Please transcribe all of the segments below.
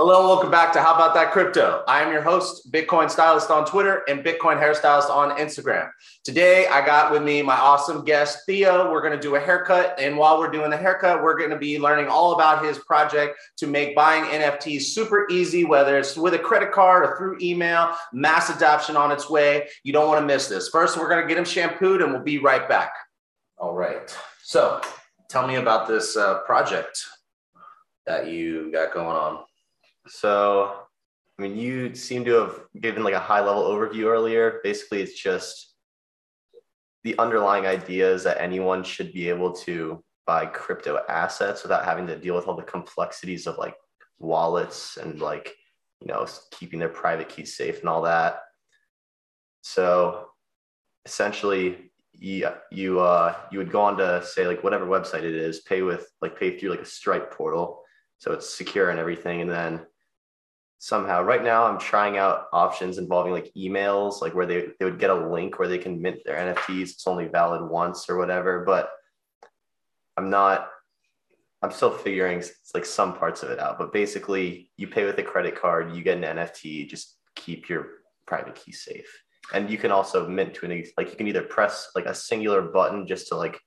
Hello and welcome back to How About That Crypto. I am your host, Bitcoin Stylist on Twitter and Bitcoin Hairstylist on Instagram. Today, I got with me my awesome guest, Theo. We're going to do a haircut. And while we're doing the haircut, we're going to be learning all about his project to make buying NFTs super easy, whether it's with a credit card or through email, mass adoption on its way. You don't want to miss this. First, we're going to get him shampooed and we'll be right back. All right. So, tell me about this uh, project that you got going on. So, I mean, you seem to have given like a high level overview earlier. Basically, it's just the underlying idea is that anyone should be able to buy crypto assets without having to deal with all the complexities of like wallets and like, you know, keeping their private keys safe and all that. So, essentially, you you uh you would go on to say like whatever website it is, pay with like pay through like a Stripe portal, so it's secure and everything, and then somehow. Right now i'm trying out options involving like emails like where they, they would get a link where they can mint their nfts it's only valid once or whatever but i'm not i'm still figuring like some parts of it out. But basically you pay with a credit card you get an nft just keep your private key safe. And you can also mint to an like you can either press like a singular button just to like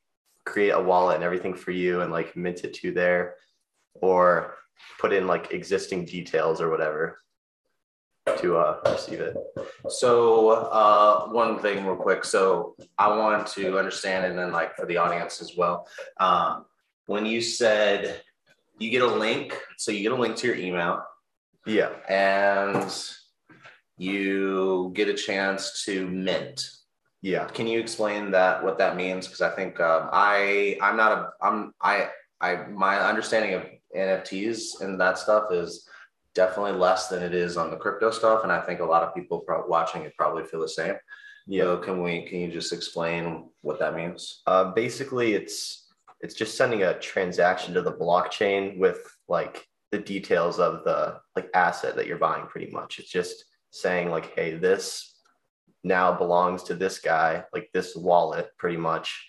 create a wallet and everything for you and like mint it to there or put in like existing details or whatever to uh, receive it. So uh, one thing real quick. So I want to understand, and then like for the audience as well. Um, when you said you get a link, so you get a link to your email. Yeah. And you get a chance to mint. Yeah. Can you explain that what that means? Because I think um, I I'm not a I'm I I my understanding of NFTs and that stuff is definitely less than it is on the crypto stuff. And I think a lot of people watching it probably feel the same. Yeah. So can we, can you just explain what that means? Uh, basically it's, it's just sending a transaction to the blockchain with like the details of the like asset that you're buying pretty much. It's just saying like, Hey, this now belongs to this guy, like this wallet pretty much.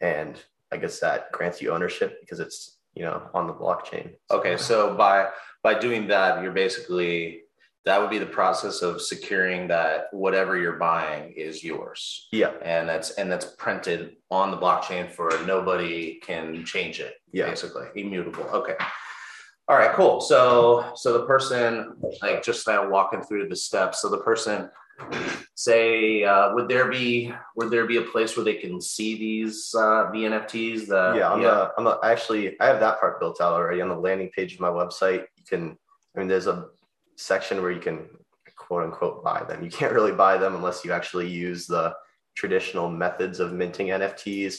And I guess that grants you ownership because it's you know on the blockchain. Okay so by by doing that you're basically that would be the process of securing that whatever you're buying is yours. Yeah. And that's and that's printed on the blockchain for nobody can change it yeah. basically. Immutable okay. All right cool. So so the person like just now walking through the steps. So the person say uh, would there be would there be a place where they can see these uh, the nfts the, yeah i'm yeah. A, I'm a, actually i have that part built out already on the landing page of my website. You can i mean there's a section where you can quote unquote buy them. You can't really buy them unless you actually use the traditional methods of minting nfts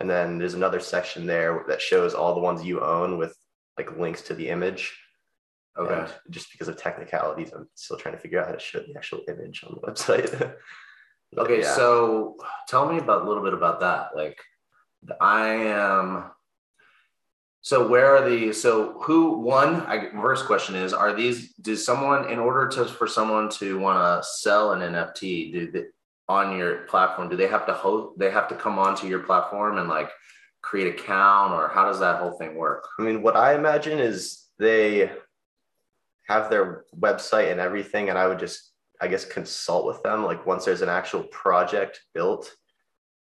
and then there's another section there that shows all the ones you own with like links to the image Okay. And just because of technicalities, I'm still trying to figure out how to show the actual image on the website. okay, yeah. so tell me about a little bit about that. Like, I am. So where are the? So who? One. I, first question is: Are these? Does someone, in order to for someone to want to sell an NFT, do they, on your platform? Do they have to host? They have to come onto your platform and like create account, or how does that whole thing work? I mean, what I imagine is they have their website and everything and i would just i guess consult with them like once there's an actual project built.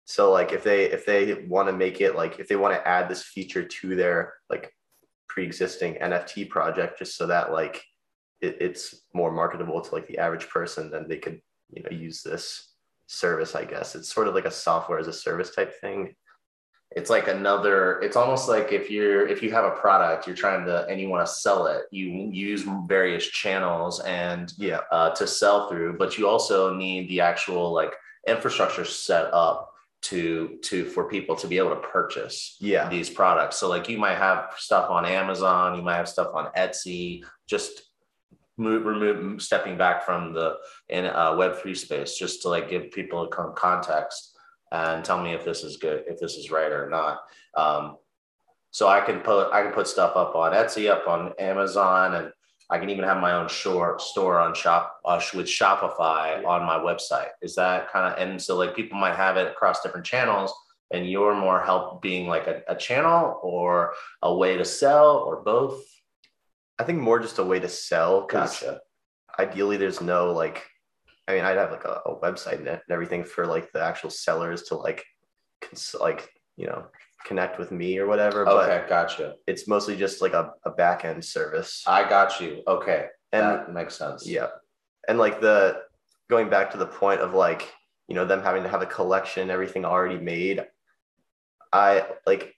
So like if they if they want to make it like if they want to add this feature to their like pre-existing nft project just so that like it, it's more marketable to like the average person then they could you know use this service i guess. It's sort of like a software as a service type thing it's like another it's almost like if you're if you have a product you're trying to and you want to sell it you use various channels and yeah. uh, to sell through but you also need the actual like infrastructure set up to to for people to be able to purchase yeah. these products. So like you might have stuff on amazon you might have stuff on etsy just move remove stepping back from the in uh, web3 space just to like give people a context and tell me if this is good, if this is right or not. Um, so I can put I can put stuff up on Etsy, up on Amazon, and I can even have my own short store on shop uh, with Shopify on my website. Is that kind of and so like people might have it across different channels, and you're more help being like a, a channel or a way to sell or both. I think more just a way to sell because Gotcha. ideally there's no like I mean I'd have like a, a website and everything for like the actual sellers to like cons- like you know connect with me or whatever but Okay, gotcha. it's mostly just like a, a back end service I got you. Okay, and that makes sense. yeah and like the going back to the point of like you know them having to have a collection everything already made i like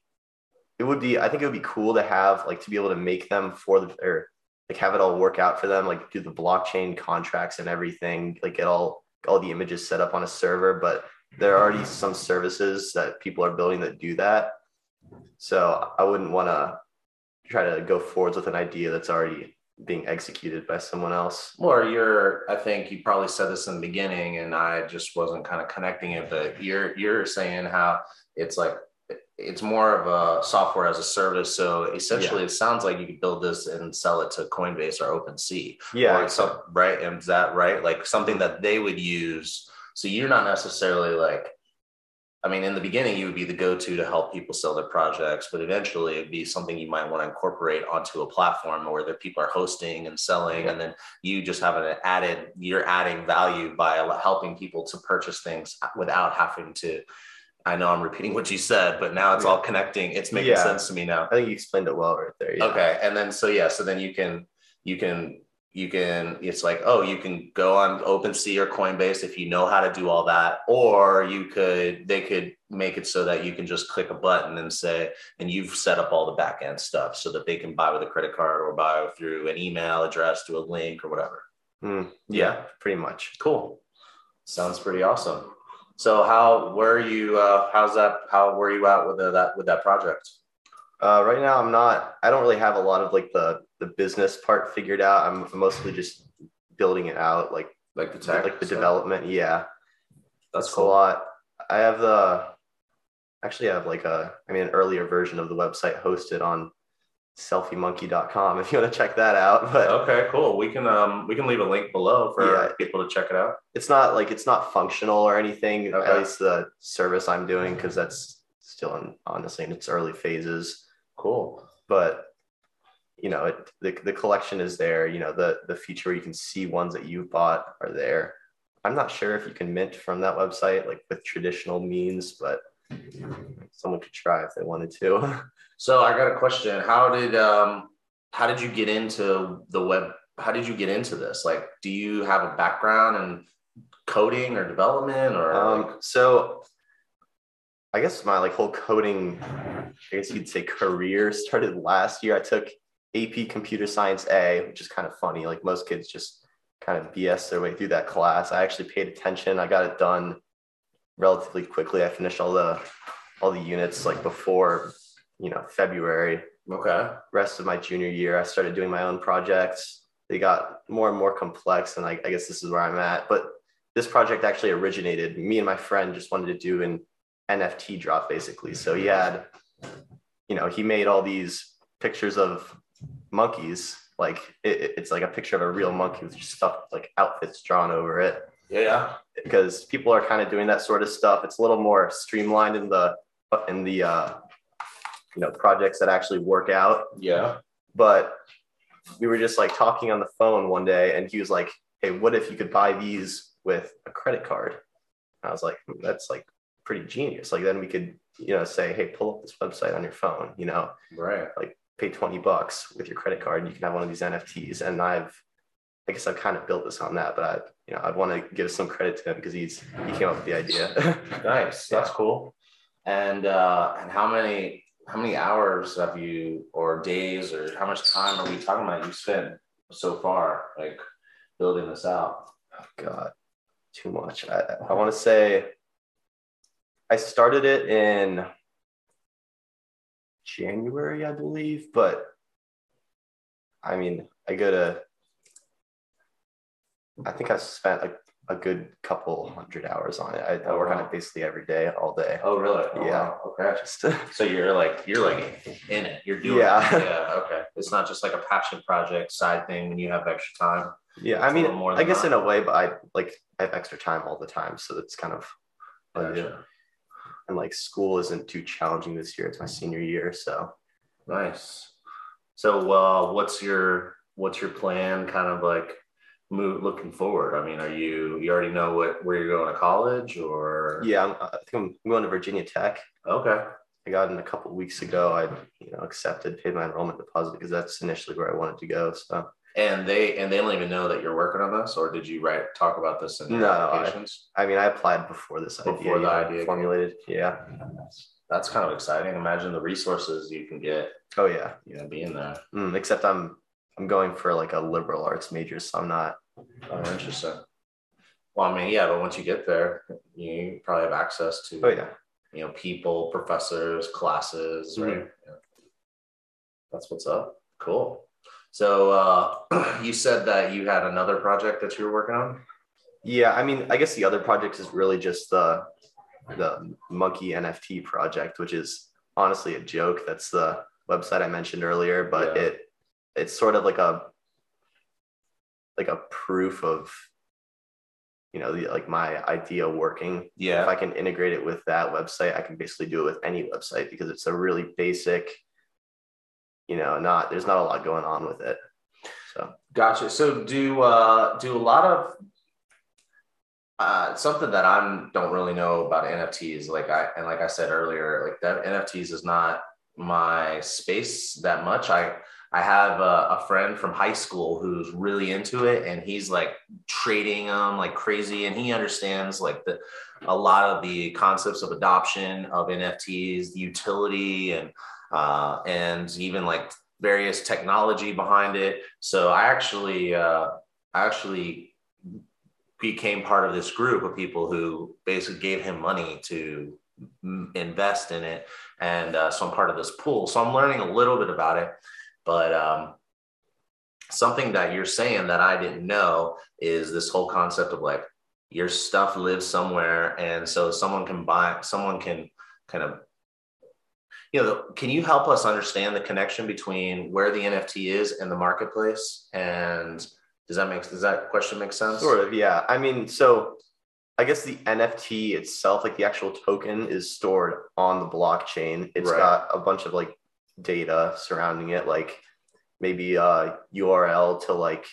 it would be i think it would be cool to have like to be able to make them for the or like have it all work out for them like do the blockchain contracts and everything like get all all the images set up on a server but there are already some services that people are building that do that so i wouldn't want to try to go forwards with an idea that's already being executed by someone else Or you're, I think you probably said this in the beginning, and I just wasn't kind of connecting it. But you're you're saying how it's like it's more of a software as a service. So essentially, it sounds like you could build this and sell it to Coinbase or OpenSea. yeah or some, right? And is that right? Like something that they would use. So you're not necessarily like, I mean, in the beginning, you would be the go to to help people sell their projects, but eventually it'd be something you might want to incorporate onto a platform where the people are hosting and selling. Yeah. And then you just have an added, you're adding value by helping people to purchase things without having to. I know I'm repeating what you said, but now it's all connecting. It's making Yeah. sense to me now. I think you explained it well right there. Yeah. Okay. And then so yeah, so then you can you can you can it's like, oh, you can go on OpenSea or Coinbase if you know how to do all that. Or you could they could make it so that you can just click a button and say, and you've set up all the back end stuff so that they can buy with a credit card or buy through an email address to a link or whatever. Mm, yeah, pretty much. Cool. Sounds pretty awesome. So how where are you uh how's that how were you at with the, that with that project? Uh, right now, I'm not. I don't really have a lot of like the the business part figured out. I'm mostly just building it out, like Like the tech like the stuff? development. Yeah, That's It's cool. a lot. I have the actually I have like a I mean an earlier version of the website hosted on selfiemonkey.com if you want to check that out. But Okay, cool. We can um we can leave a link below for Yeah. people to check it out. it's not like it's not functional or anything. Okay. At least the service I'm doing because that's still in honestly in its early phases. Cool. but you know it, the, the collection is there you know the the feature where you can see ones that you've bought are there i'm not sure if you can mint from that website like with traditional means but someone could try if they wanted to So I got a question. How did um how did you get into the web? How did you get into this? Like, do you have a background in coding or development or um so i guess my like whole coding i guess you'd say career started last year i took ap computer science a which is kind of funny like most kids just kind of bs their way through that class i actually paid attention i got it done relatively quickly. I finished all the all the units like before you know february. Okay? rest of my junior year i started doing my own projects. They got more and more complex and I, I guess this is where i'm at. But this project actually originated me and my friend just wanted to do an nft drop basically. So he had you know he made all these pictures of monkeys. Like it, it- it's like a picture of a real monkey with just stuff like outfits drawn over it Yeah, because people are kind of doing that sort of stuff. It's a little more streamlined in the in the uh, you know projects that actually work out. Yeah. But we were just like talking on the phone one day, and he was like, "Hey, what if you could buy these with a credit card?" I was like, "Hmm, "That's like pretty genius. Like then we could you know say, hey, pull up this website on your phone. You know, Right. Like pay 20 bucks with your credit card and you can have one of these NFTs. And I've, I guess I've kind of built this on that, but I, you know, I'd want to give some credit to him because he's, he came up with the idea. Nice. That's cool. And uh and how many how many hours have you or days or how much time are we talking about you spent so far like building this out? oh God, too much. I, I want to say I started it in January, I believe, but I mean, I go to, I think I spent like a good couple hundred hours on it. I, I work on it basically every day, all day. Oh really? Oh, Yeah. wow. Okay. Just So you're like you're like in it. You're doing Yeah. it. Yeah. Okay. It's not just like a passion project side thing when you have extra time. Yeah, I It's a mean, more I guess that. in a way, but I like I have extra time all the time, so that's kind of I. Gotcha. And like school isn't too challenging this year. It's my senior year, so Nice. So, uh, what's your what's your plan? Kind of like move looking forward. I mean, are you you already know what where you're going to college or? Yeah, I'm, I think I'm going to Virginia Tech. Okay. I got in a couple weeks ago. I you know accepted, paid my enrollment deposit because that's initially where I wanted to go. So And they and they don't even know that you're working on this, or did you write talk about this in No, I- applications? I mean, I applied before this Before idea, the idea came. formulated. Yeah. That's kind of exciting. Imagine the resources you can get, Oh yeah. you know, being there. Mm, except I'm I'm going for like a liberal arts major, so I'm not. Oh, interesting. Well, I mean, yeah, but once you get there, you probably have access to Oh yeah. you know, people, professors, classes, right? Mhm. Yeah. That's what's up. Cool. So uh, you said that you had another project that you were working on. Yeah, I mean, I guess the other project is really just the the monkey NFT project, which is honestly a joke. That's the website I mentioned earlier, but Yeah. it it's sort of like a like a proof of you know the, like my idea working. Yeah if I can integrate it with that website, I can basically do it with any website because it's a really basic, you know, not there's not a lot going on with it. So Gotcha. So do uh, do a lot of uh, something that I don't really know about NFTs. Like I and like I said earlier, like that NFTs is not my space that much. I I have a, a friend from high school who's really into it, and he's like trading them like crazy, and he understands like the a lot of the concepts of adoption of NFTs, the utility, and uh, and even like various technology behind it. So I actually, uh, I actually became part of this group of people who basically gave him money to invest in it, and uh, so I'm part of this pool. So I'm learning a little bit about it, but um, something that you're saying that I didn't know is this whole concept of like your stuff lives somewhere, and so someone can buy, someone can kind of you know, can you help us understand the connection between where the NFT is and the marketplace? And does that make does that question make sense? Sort of, yeah. I mean, so I guess the NFT itself, like the actual token, is stored on the blockchain. It's Right. got a bunch of like data surrounding it, like maybe a URL to like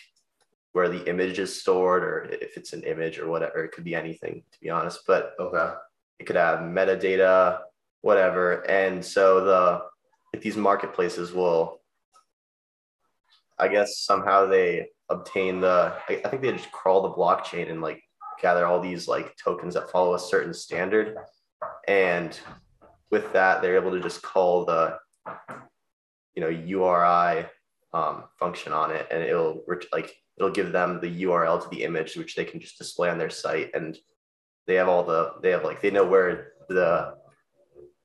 where the image is stored, or if it's an image or whatever. It could be anything, to be honest. But Okay. it could have metadata, whatever. And so the if these marketplaces will, I guess somehow they obtain the. I, I think they just crawl the blockchain and like gather all these like tokens that follow a certain standard, and with that they're able to just call the, you know, URI um, function on it, and it'll like it'll give them the URL to the image, which they can just display on their site and they have all the they have like they know where the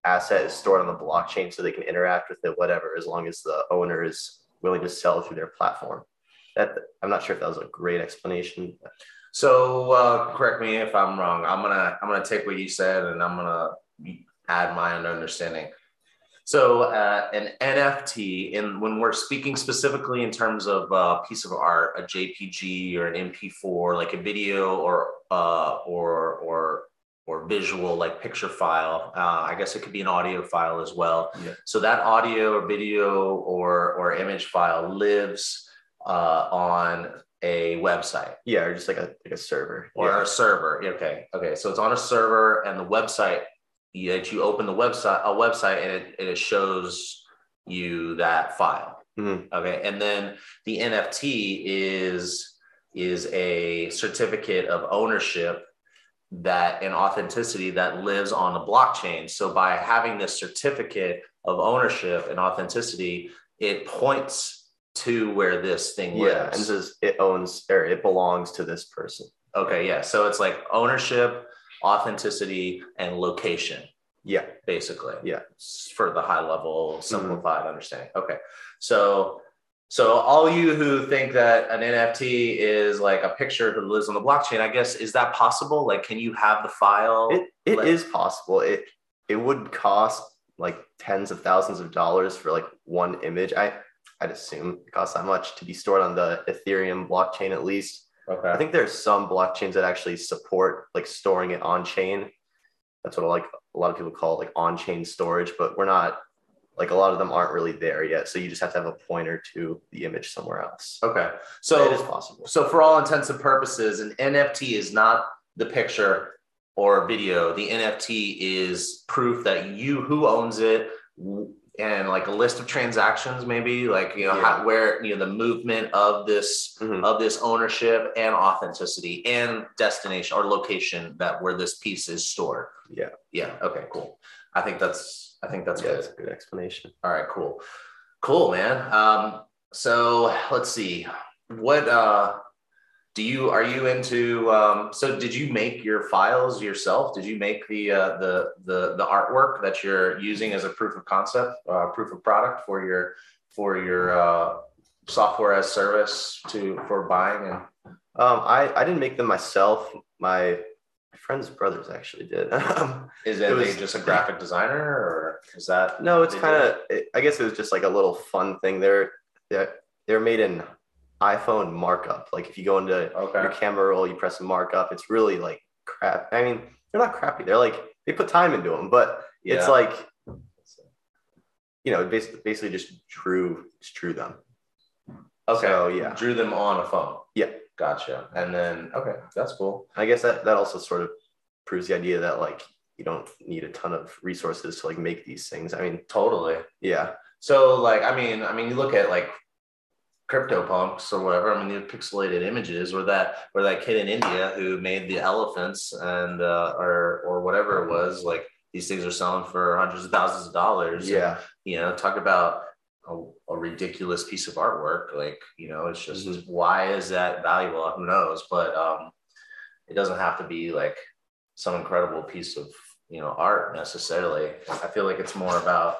asset is stored on the blockchain so they can interact with it whatever as long as the owner is willing to sell through their platform that i'm not sure if that was a great explanation So uh, correct me if I'm wrong. I'm gonna I'm gonna take what you said and I'm gonna add my own understanding. So uh, an NFT, and when we're speaking specifically in terms of a piece of art, a JPG or an MP4, like a video or uh, or or or visual, like picture file. Uh, I guess it could be an audio file as well. Yeah. So that audio or video or or image file lives uh, on a website yeah or just like a like a server or yeah. a server. Okay, okay. So it's on a server, and the website you, that you open the website a website, and it, and it shows you that file. Mhm. Okay, and then the NFT is is a certificate of ownership that and authenticity that lives on the blockchain. So by having this certificate of ownership and authenticity, it points to where this thing yeah lives. and says it owns or it belongs to this person Okay, yeah. So it's like ownership, authenticity, and location, yeah basically. Yeah. For the high level, simplified mm-hmm. understanding. Okay. So so all you who think that an NFT is like a picture who lives on the blockchain, I guess, is that possible? Like, can you have the file? It it Like- is possible. It it would cost like tens of thousands of dollars for like one image. I I'd assume it costs that much to be stored on the Ethereum blockchain at least. Okay. I think there's some blockchains that actually support like storing it on chain. That's what like a lot of people call like on chain storage, but we're not like a lot of them aren't really there yet. So you just have to have a pointer to the image somewhere else. Okay. So it is possible. So for all intents and purposes, an NFT is not the picture or video. The NFT is proof that you who owns it and like a list of transactions, maybe like you know Yeah. how, where you know the movement of this Mhm. of this ownership and authenticity and destination or location that where this piece is stored. Yeah. Yeah. Okay. Cool. I think that's I think that's yeah, good. that's a good explanation. All right, cool. Cool, man. Um, so let's see. What uh do you are you into um so did you make your files yourself? Did you make the uh the the the artwork that you're using as a proof of concept, uh proof of product for your for your uh software as service to for buying and Um, I, I didn't make them myself. My, my friend's brothers actually did. Is It it, was- just a graphic designer or is that no, it's kind of. I guess it was just like a little fun thing. They're they're they're made in iPhone markup. Like if you go into okay? your camera roll, you press markup. It's really like crap. I mean, they're not crappy. They're like they put time into them, but it's like you know, basically, basically just drew just drew them. Okay. So, yeah. Drew them on a phone. Yeah. Gotcha. And then okay, that's cool. I guess that that also sort of proves the idea that like you don't need a ton of resources to like make these things. I mean, Totally. yeah, So like I mean, I mean you look at like CryptoPunks or whatever, I mean the pixelated images or that or that kid in India who made the elephants and uh or or whatever it was, like these things are selling for hundreds of thousands of dollars. yeah, you know, talk about a, a ridiculous piece of artwork. Like, you know, it's just Mhm. why is that valuable? Who knows? But um, it doesn't have to be like some incredible piece of you know art necessarily. I feel like it's more about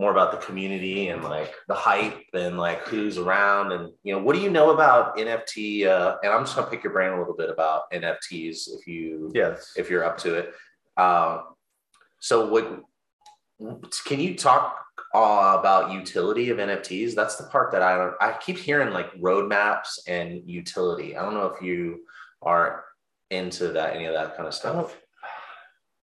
more about the community and like the hype and like who's around and you know what do you know about NFT? Uh, and I'm just gonna pick your brain a little bit about NFTs if you yes if you're up to it. Um, so what can you talk uh, about utility of NFTs? That's the part that I don't, I keep hearing like roadmaps and utility. I don't know if you are into that, any of that kind of stuff.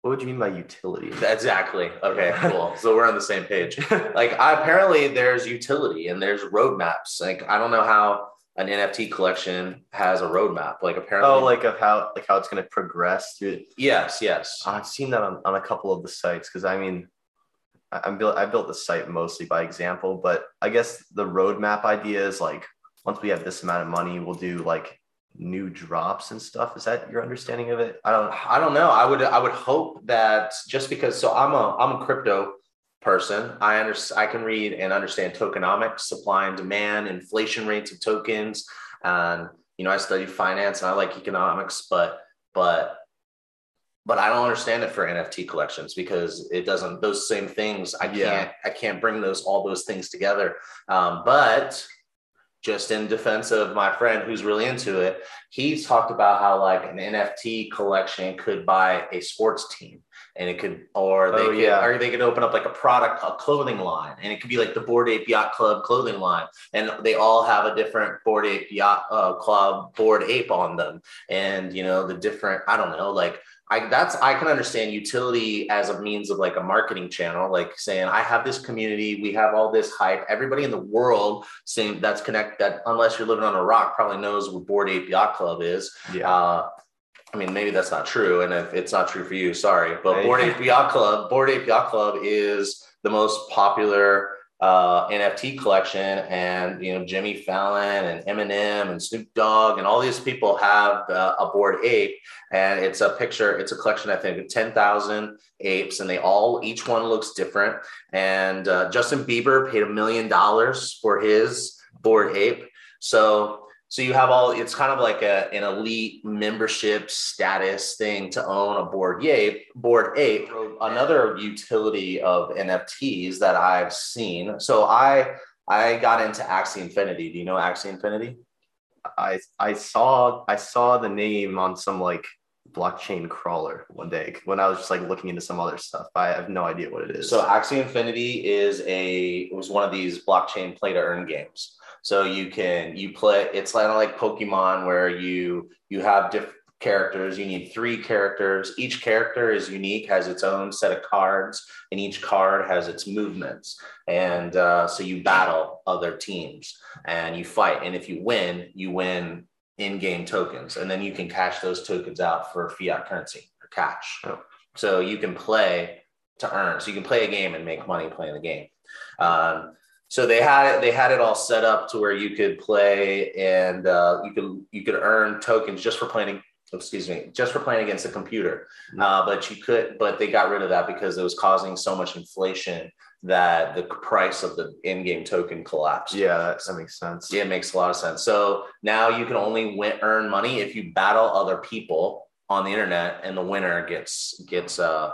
What would you mean by utility? Exactly. Okay, cool. So we're on the same page. Like I, apparently there's utility and there's roadmaps. Like I don't know how an NFT collection has a roadmap. Like apparently, oh, like of how like how it's going to progress through. yes, yes. I've seen that on, on a couple of the sites because I mean, I, I'm built I built the site mostly by example, but I guess the roadmap idea is like once we have this amount of money, we'll do like new drops and stuff. Is that your understanding of it? I don't. I don't know. I would I would hope that just because so I'm a I'm a crypto person. I understand I can read and understand tokenomics, supply and demand, inflation rates of tokens, and you know I study finance and I like economics, but but but I don't understand it for NFT collections because it doesn't those same things I Yeah. can't I can't bring those all those things together. Um, but just in defense of my friend who's really into it, he's talked about how like an NFT collection could buy a sports team and it could or they Oh, could yeah. or they could open up like a product a clothing line and it could be like the bored ape yacht club clothing line and they all have a different bored ape yacht uh, club bored ape on them and you know the different i don't know like I that's I can understand utility as a means of like a marketing channel, like saying I have this community, we have all this hype. Everybody in the world saying that's connect that unless you're living on a rock probably knows what Bored Ape Yacht Club is. Yeah. Uh, I mean, maybe that's not true, and if it's not true for you, sorry. But Hey. Bored Ape Yacht Club, Bored Ape Yacht Club is the most popular uh, NFT collection, and you know Jimmy Fallon and Eminem and Snoop Dogg and all these people have uh, a Bored Ape, and it's a picture. It's a collection, I think, of ten thousand apes, and they all each one looks different. And uh, Justin Bieber paid a million dollars for his Bored Ape, so so you have all it's kind of like a, an elite membership status thing to own a bored ape bored ape another utility of nfts that i've seen so i i got into axie infinity do you know axie infinity I I saw I saw the name on some like blockchain crawler one day when I was just like looking into some other stuff. I have no idea what it is. So Axie Infinity is a was one of these blockchain play to earn games. So you can you play it's kind of like Pokemon where you you have different characters. You need three characters. Each character is unique, has its own set of cards, and each card has its movements. And uh, so you battle other teams and you fight. And if you win, you win in game tokens. And then you can cash those tokens out for fiat currency or cash. Oh. So you can play to earn. So you can play a game and make money playing the game. Um, so they had it, they had it all set up to where you could play and uh, you could you could earn tokens just for playing excuse me, just for playing against a computer. Mm-hmm. Uh, but you could, but they got rid of that because it was causing so much inflation that the price of the in-game token collapsed. Yeah, that, that makes sense. Yeah, it makes a lot of sense. So now you can only win, earn money if you battle other people on the internet, and the winner gets gets uh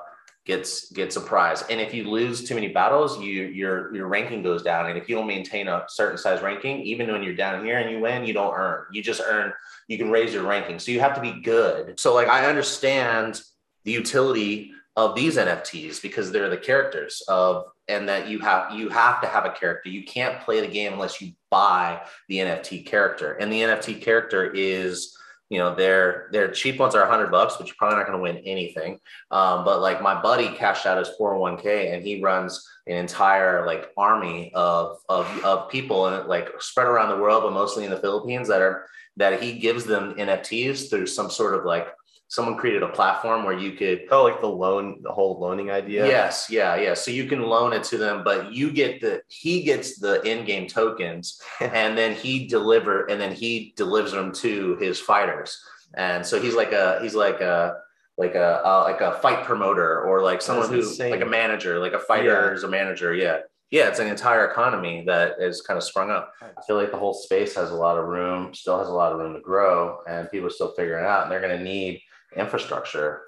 gets gets a prize. And if you lose too many battles, you your your ranking goes down. And if you don't maintain a certain size ranking, even when you're down here and you win, you don't earn. You just earn. You can raise your ranking. So you have to be good. So like I understand the utility of these NFTs because they're the characters of and that you have you have to have a character. You can't play the game unless you buy the NFT character. And the NFT character is you know their their cheap ones are 100 bucks but you're probably not going to win anything. Um, but like my buddy cashed out his 401k and he runs an entire like army of of, of people and like spread around the world but mostly in the philippines that are that he gives them nfts through some sort of like someone created a platform where you could Oh, like the loan, the whole loaning idea. Yes, yeah, yeah. So you can loan it to them, but you get the he gets the in-game tokens, and then he deliver and then he delivers them to his fighters. And so he's like a he's like a like a uh, like a fight promoter or like someone who That's insane. like a manager, like a fighter Yeah. is a manager. Yeah, yeah. It's an entire economy that is kind of sprung up. I feel like the whole space has a lot of room, still has a lot of room to grow, and people are still figuring it out. And they're going to need infrastructure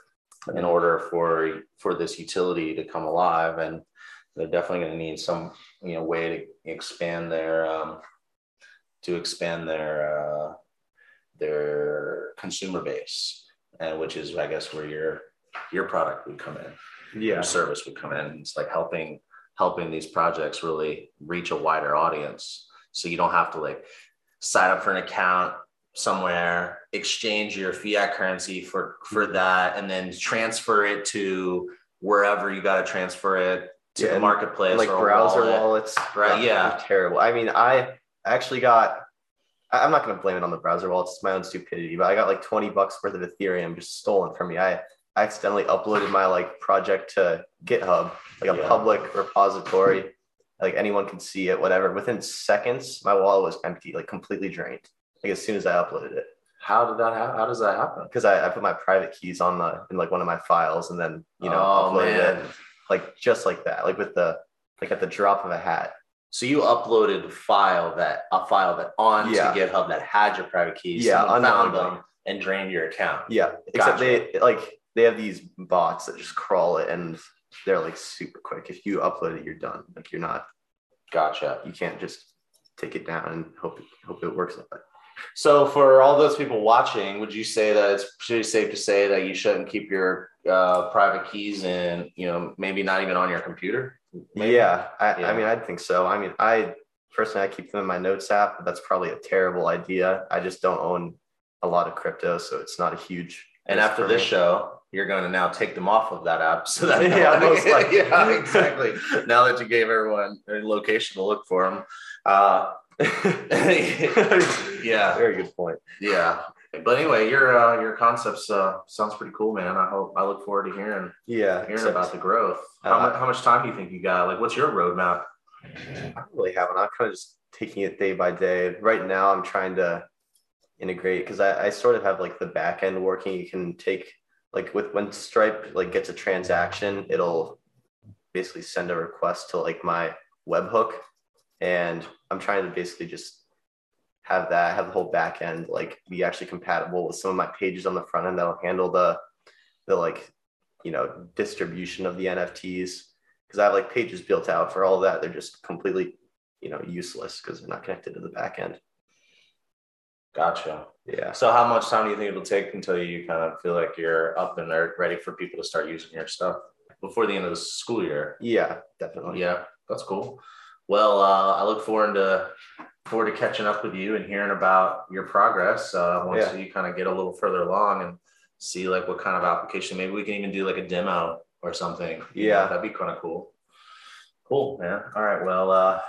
in order for for this utility to come alive and they're definitely going to need some you know way to expand their um, to expand their uh, their consumer base and which is i guess where your your product would come in. Yeah. your service would come in. It's like helping helping these projects really reach a wider audience. So you don't have to like sign up for an account somewhere exchange your fiat currency for for mm-hmm. that and then transfer it to wherever you got to transfer it to Yeah, the marketplace like browser wallet. wallets. Right, yeah. terrible. I mean, I actually got. I'm not going to blame it on the browser wallets. It's my own stupidity, but I got like 20 bucks worth of Ethereum just stolen from me. I accidentally uploaded my like project to GitHub, like a Yeah. public repository. Like anyone can see it, whatever. Within seconds, my wallet was empty, like completely drained. Like as soon as I uploaded it, how did that happen how does that happen because I, I put my private keys on the in like one of my files, and then you know Oh, uploaded man. it like just like that, like with the like at the drop of a hat. so you uploaded a file that a file that onto Yeah. github that had your private keys Yeah, found them and drained your account Yeah, except they like they have these bots that just crawl it, and they're like super quick. If you upload it, you're done. Like you're not, gotcha you can't just take it down and hope hope it works. Like that. So, for all those people watching, would you say that it's pretty safe to say that you shouldn't keep your uh, private keys and you know maybe not even on your computer? Yeah, I, Yeah. I mean, I think so. I mean, I personally I keep them in my notes app, but that's probably a terrible idea. I just don't own a lot of crypto, so it's not a huge. And after this me. show, you're going to now take them off of that app so that Yeah, most likely. yeah, exactly. now that you gave everyone a location to look for them, uh, yeah, very good point. yeah. But anyway, your uh, your concepts uh, sounds pretty cool, man. I hope I look forward to hearing Yeah, hearing except about the growth. How, Uh, much, how much time do you think you got? Like, what's your roadmap? I don't really haven't. I'm kind of just taking it day by day. Right now, I'm trying to integrate because I, I sort of have like the back end working. You can take like with when Stripe like gets a transaction, it'll basically send a request to like my webhook, and I'm trying to basically just have that have the whole back end like be actually compatible with some of my pages on the front end that'll handle the the like you know distribution of the NFTs because I have like pages built out for all of that. They're just completely, you know, useless because they're not connected to the back end. Gotcha. Yeah. So, how much time do you think it'll take until you kind of feel like you're up and are ready for people to start using your stuff before the end of the school year? Yeah, definitely. Yeah, that's cool. Well, uh, I look forward to forward to catching up with you and hearing about your progress uh, once Yeah. you kind of get a little further along and see like what kind of application. Maybe we can even do like a demo or something. Know, Yeah. that'd be kind of cool. Cool, man. All right. Well, uh,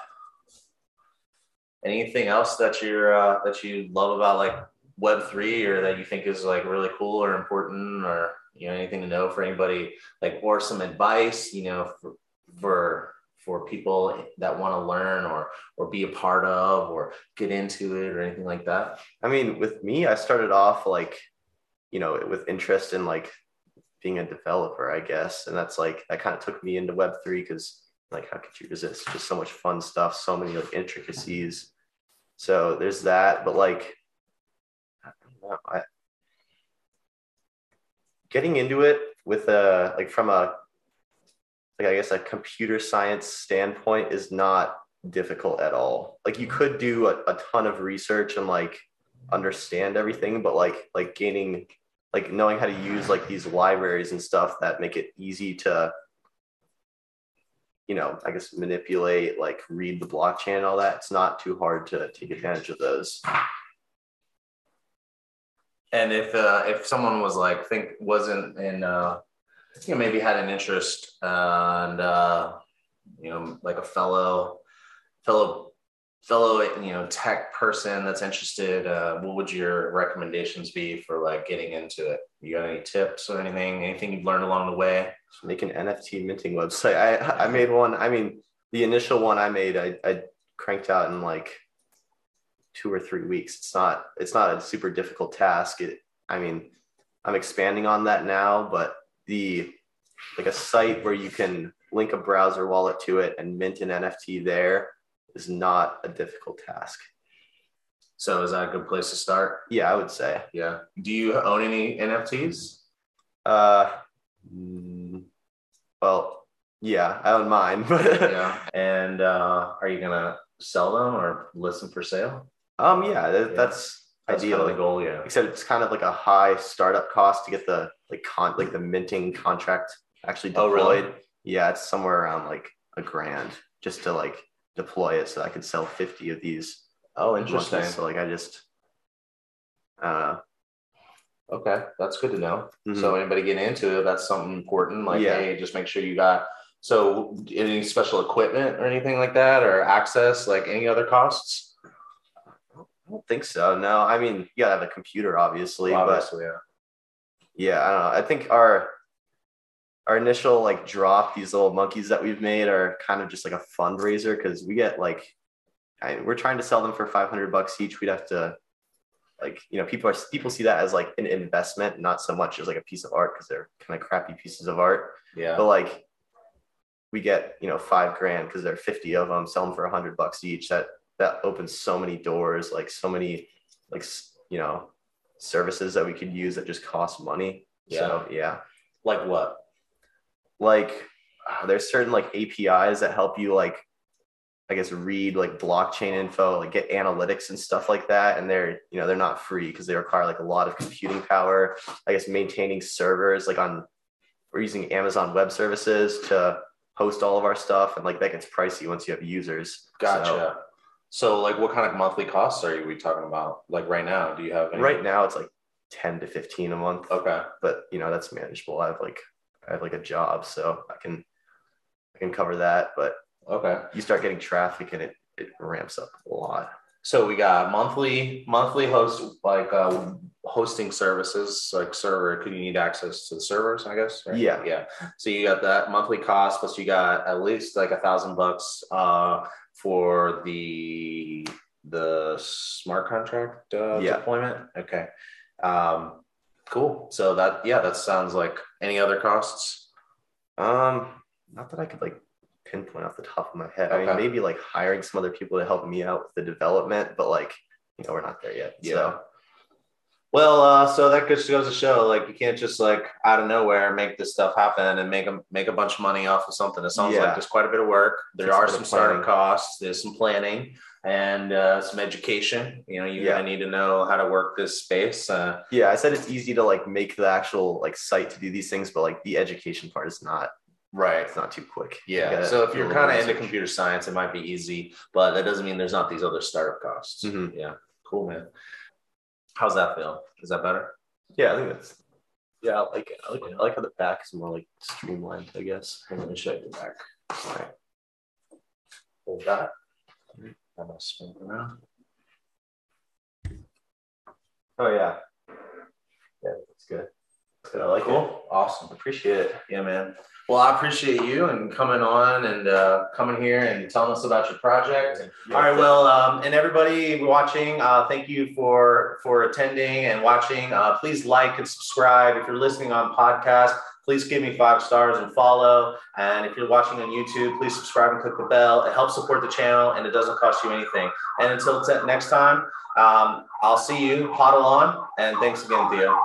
anything else that you're uh, that you love about like Web three or that you think is like really cool or important or you know anything to know for anybody like or some advice you know for for, for people that want to learn or or be a part of or get into it or anything like that. I mean, with me, I started off like, you know, with interest in like being a developer, I guess. And that's like, that kind of took me into Web3 because, like, how could you resist? Just so much fun stuff, so many like intricacies. So there's that. But like, I don't know. I, getting into it with a, like, from a, like, I guess a computer science standpoint is not difficult at all. Like, you could do a, a ton of research and like, understand everything but like like gaining like knowing how to use like these libraries and stuff that make it easy to you know i guess manipulate like read the blockchain and all that it's not too hard to take advantage of those And if uh, if someone was like think wasn't in uh, you know maybe had an interest and uh, you know like a fellow fellow fellow you know tech person that's interested, uh, what would your recommendations be for like getting into it? You got any tips or anything? Anything you've learned along the way? Just make an nft minting website i i made one i mean the initial one i made i, I cranked out in like two or three weeks it's not it's not a super difficult task it i mean i'm expanding on that now but the like a site where you can link a browser wallet to it and mint an nft there is not a difficult task So is that a good place to start? yeah i would say Yeah. Do you own any NFTs? uh mm, well yeah i own mine yeah. And uh, are you gonna sell them or list them for sale? um yeah, that, Yeah. that's That's ideal kind of the goal. Yeah. except it's kind of like a high startup cost to get the like con like the minting contract actually Oh, deployed. really? Yeah, it's somewhere around like a grand just to like deploy it so I could sell 50 of these. Oh, interesting. So like I just uh Okay, that's good to know. mhm. So anybody getting into it, that's something important. Like, Yeah. hey, just make sure you got so any special equipment or anything like that, or access, like any other costs. I don't think so. No, I mean you gotta have a computer obviously, but Obviously, yeah. yeah, I don't know. I think our our initial like drop, these little monkeys that we've made are kind of just like a fundraiser because we get like I, we're trying to sell them for 500 bucks each. We'd have to like you know people are people see that as like an investment, not so much as like a piece of art because they're kind of crappy pieces of art. Yeah. But like we get you know five grand because there are 50 of them, sell them for 100 bucks each. That that opens so many doors, like so many like you know services that we could use that just cost money. So yeah Like what? like uh, there's certain like APIs that help you like I guess read like blockchain info, like get analytics and stuff like that. And they're you know they're not free because they require like a lot of computing power. I guess maintaining servers like on we're using Amazon Web Services to host all of our stuff, and like that gets pricey once you have users. Gotcha. So, So, like, what kind of monthly costs are you we talking about? Like right now, do you have any? right now it's like ten to fifteen a month, Okay. but you know that's manageable. I have like I have like a job, so I can I can cover that, but Okay. you start getting traffic and it, it ramps up a lot. So we got monthly monthly host like uh, hosting services like server. Could you need access to the servers? I guess. Right? Yeah. Yeah. So you got that monthly cost plus you got at least like a thousand bucks uh, for the the smart contract uh, Yeah. deployment. Okay. Um, cool. So that yeah, that sounds like any other costs. Um, not that I could like pinpoint off the top of my head. I mean, maybe like hiring some other people to help me out with the development, but like, you know, we're not there yet. So Well, uh, so that just goes to show, like, you can't just like out of nowhere make this stuff happen and make a make a bunch of money off of something. It sounds like there's quite a bit of work. There a are some startup costs. There's some planning and uh, some education. You know, you're Yeah. need to know how to work this space. Uh, yeah, I said it's easy to like make the actual like site to do these things, but like the education part is not Right. It's not too quick. Yeah. So if you're kind of into computer science, it might be easy, but that doesn't mean there's not these other startup costs. Mhm. Yeah. Cool, man. How's that feel? Is that better? Yeah, I think that's. Yeah, I like it. I like, I like how the back is more like streamlined. I guess. Let me show you the back. All right. Hold that. I'm gonna spin it around. Oh yeah. Yeah, that's good. I like it. Cool. Awesome. Appreciate it. Yeah, man. Well, I appreciate you and coming on and uh, coming here and telling us about your project. All right. Well, um, and everybody watching, uh, thank you for for attending and watching. Uh, please like and subscribe. If you're listening on podcast, please give me five stars and follow. And if you're watching on YouTube, please subscribe and click the bell. It helps support the channel and it doesn't cost you anything. And until t- next time, um, I'll see you. Huddle on. And thanks again, Theo.